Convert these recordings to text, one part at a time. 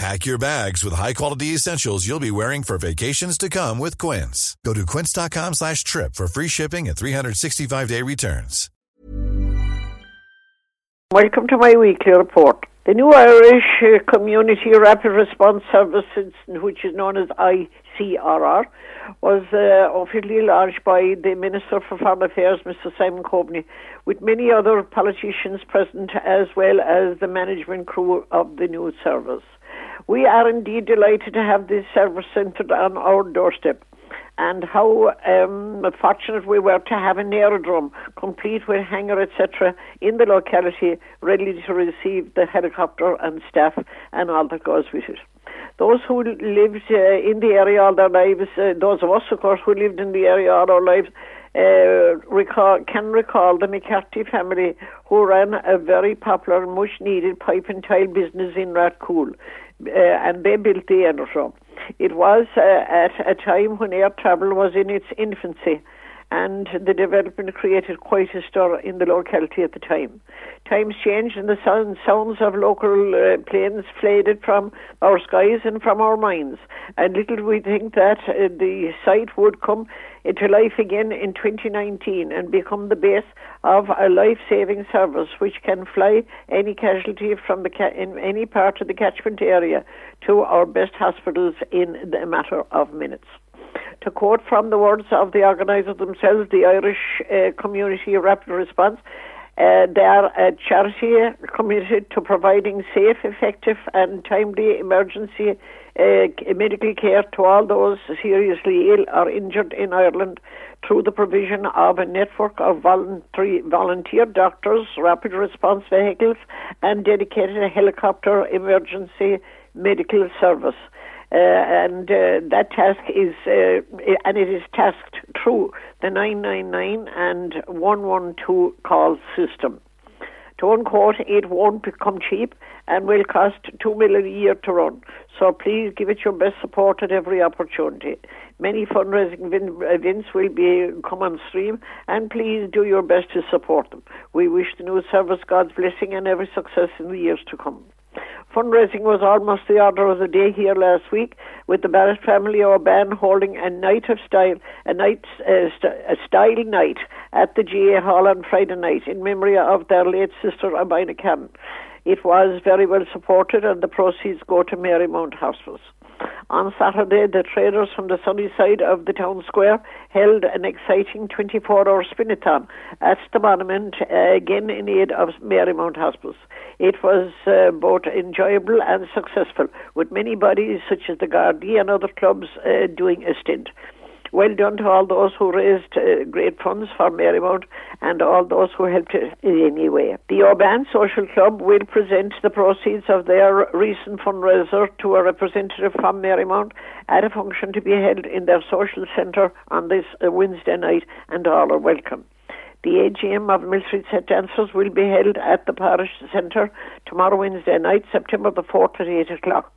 Pack your bags with high-quality essentials you'll be wearing for vacations to come with Quince. Go to quince.com slash trip for free shipping and 365-day returns. Welcome to my weekly report. The new Irish uh, Community Rapid Response Service, which is known as ICRR, was uh, officially launched by the Minister for Foreign Affairs, Mr. Simon Coveney, with many other politicians present, as well as the management crew of the new service. We are indeed delighted to have this service centred on our doorstep and how um, fortunate we were to have an aerodrome complete with hangar, etc., in the locality, ready to receive the helicopter and staff and all that goes with it. Those who lived uh, in the area all their lives, uh, those of us, of course, who lived in the area all our lives, uh, recall, can recall the McCarthy family who ran a very popular much needed pipe and tile business in Rathcoole. Uh, and they built the aerodrome. It was uh, at a time when air travel was in its infancy and the development created quite a stir in the locality at the time. Times changed and the sound, sounds of local uh, planes faded from our skies and from our minds. And little we think that uh, the site would come into life again in 2019 and become the base of a life-saving service which can fly any casualty from the ca- in any part of the catchment area to our best hospitals in a matter of minutes. To quote from the words of the organisers themselves, the Irish uh, Community Rapid Response, uh, they are a charity committed to providing safe, effective, and timely emergency uh, medical care to all those seriously ill or injured in Ireland through the provision of a network of voluntary, volunteer doctors, rapid response vehicles, and dedicated helicopter emergency medical service. Uh, and uh, that task is, uh, and it is tasked through the 999 and 112 call system. To unquote, it won't become cheap and will cost two million a year to run. So please give it your best support at every opportunity. Many fundraising events will be come on stream, and please do your best to support them. We wish the new service God's blessing and every success in the years to come. Fundraising was almost the order of the day here last week, with the Barrett family Aubane holding a night of style, a night, a style night at the GA Hall on Friday night in memory of their late sister Abina Cannon. It was very well supported, and the proceeds go to Marymount Hospice. On Saturday, the traders from the sunny side of the town square held an exciting 24 hour spinathon at the monument, uh, again in aid of Marymount Hospice. It was uh, both enjoyable and successful, with many bodies such as the Gardaí and other clubs uh, doing a stint. Well done to all those who raised uh, great funds for Marymount and all those who helped in any way. The Aubane Social Club will present the proceeds of their recent fundraiser to a representative from Marymount at a function to be held in their social centre on this uh, Wednesday night, and all are welcome. The AGM of Mill Street St. Dancers will be held at the Parish Centre tomorrow Wednesday night, September the 4th at 8 o'clock.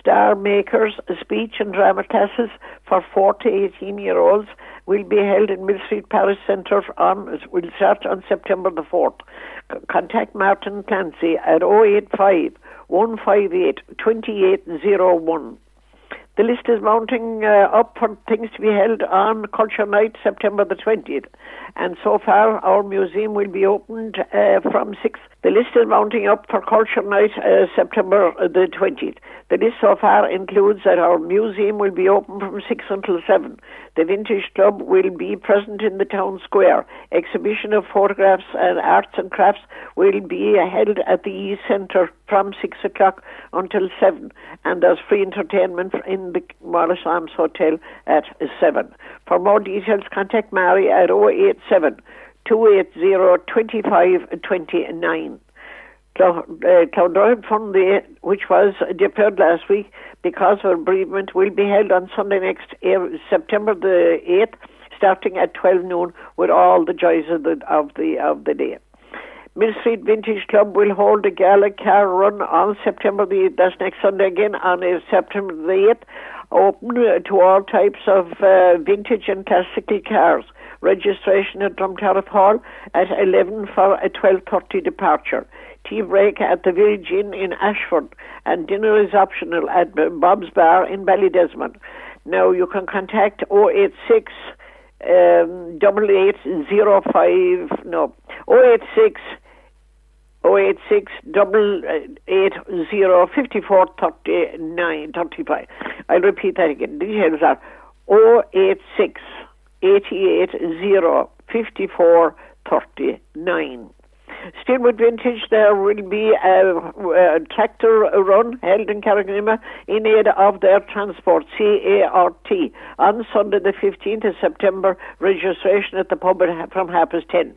Star Makers speech and drama classes for 4 to 18 year olds will be held in Mill Street Parish Centre on will start on September the 4th. C- contact Martin Clancy at 085 158 2801. The list is mounting uh, up for things to be held on Culture Night, September the 20th. And so far, our museum will be opened uh, from 6. The list is mounting up for Culture Night, uh, September the 20th. The list so far includes that our museum will be open from 6 until 7. The Vintage Club will be present in the town square. Exhibition of photographs and arts and crafts will be held at the East Centre from 6 o'clock until 7. And there's free entertainment in the Wallace Arms Hotel at 7. For more details, contact Mary at 087 280 2529. Clondalkin Fun Day, which was deferred last week because of bereavement, will be held on Sunday next, September the 8th, starting at 12 noon with all the joys of the, of the, of the day. Mill Street Vintage Club will hold a gala car run on September the 8th. That's next Sunday again on uh, September the 8th. Open to all types of uh, vintage and classical cars. Registration at Drumtariff Hall at 11 for a 12.30 departure tea break at the Village Inn in Ashford, and dinner is optional at Bob's Bar in Ballydesmond. Now you can contact 086 um, 8805, no, 086 086 880 54 39 I'll repeat that again. Details are 086 880 54 39. Still vintage, there will be a, a tractor run held in Carriganima in aid of their transport, CART, on Sunday the 15th of September. Registration at the pub from half past 10.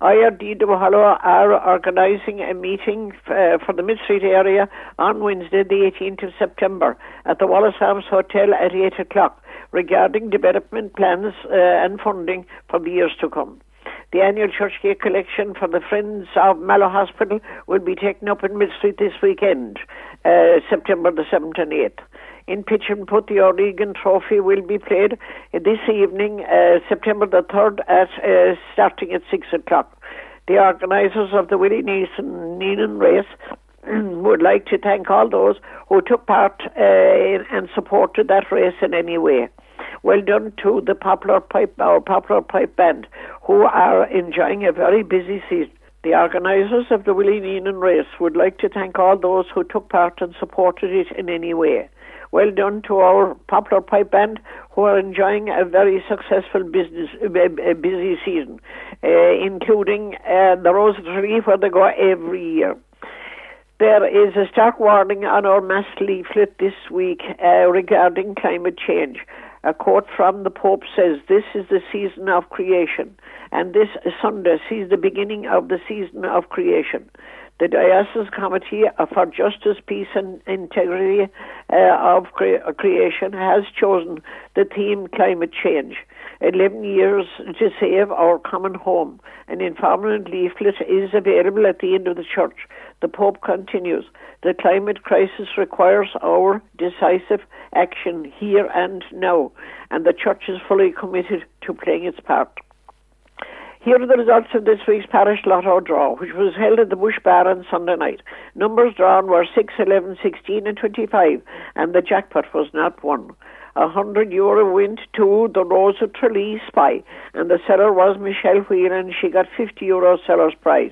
IRD Duhallow are organising a meeting uh, for the Mill Street area on Wednesday, the 18th of September, at the Wallace Arms Hotel at 8 o'clock regarding development plans uh, and funding for the years to come. The annual church cake collection for the Friends of Mallow Hospital will be taken up in Mill Street this weekend, uh, September the 7th and 8th. In Pitch and Putt, the O'Regan Trophy will be played this evening, uh, September the 3rd, at, uh, starting at 6 o'clock. The organisers of the Willie Neeson Neenan race would like to thank all those who took part uh, and supported that race in any way. Well done to the Poplar Pipe, our Poplar Pipe Band, who are enjoying a very busy season. The organisers of the Willie Neenan race would like to thank all those who took part and supported it in any way. Well done to our Poplar Pipe Band, who are enjoying a very successful business, uh, busy season, uh, including uh, the Rose Tree, where they go every year. There is a stark warning on our mass leaflet this week uh, regarding climate change. A quote from the Pope says, This is the season of creation, and this Sunday sees the beginning of the season of creation. The Diocesan Committee for Justice, Peace and Integrity uh, of cre- Creation has chosen the theme climate change. 11 years to save our common home. An informative leaflet is available at the end of the church. The Pope continues The climate crisis requires our decisive action here and now, and the Church is fully committed to playing its part. Here are the results of this week's parish lotto draw, which was held at the Bush Bar on Sunday night. Numbers drawn were 6, 11, 16, and 25, and the jackpot was not won. A hundred euro went to the Rose of Tralee Spy, and the seller was Michelle Wheel, and she got 50 euro seller's prize.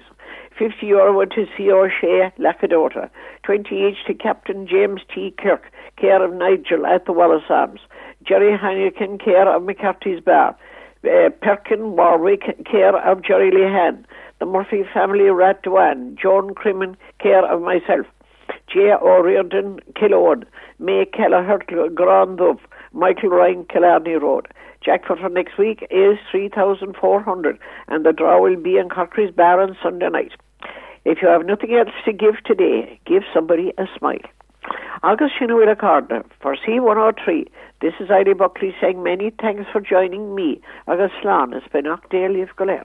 50 euro went to C. O'Shea, Lackadota. 20 each to Captain James T. Kirk, care of Nigel at the Wallace Arms. Jerry Heineken, care of McCarthy's Bar. Uh, Perkin Warwick, care of Jerry Lehan. The Murphy family, Ratduan. John Crimmon, care of myself. J. O'Riordan, Killode. May Kelleher, Grandov. Michael Ryan, Killarney Road. Jackpot for next week is 3,400 and the draw will be in Corkery's Bar on Sunday night. If you have nothing else to give today, give somebody a smile. August Shinuila Cardinal for C103. This is Eilidh Buckley saying many thanks for joining me. August Slán is Benach Dale Galer.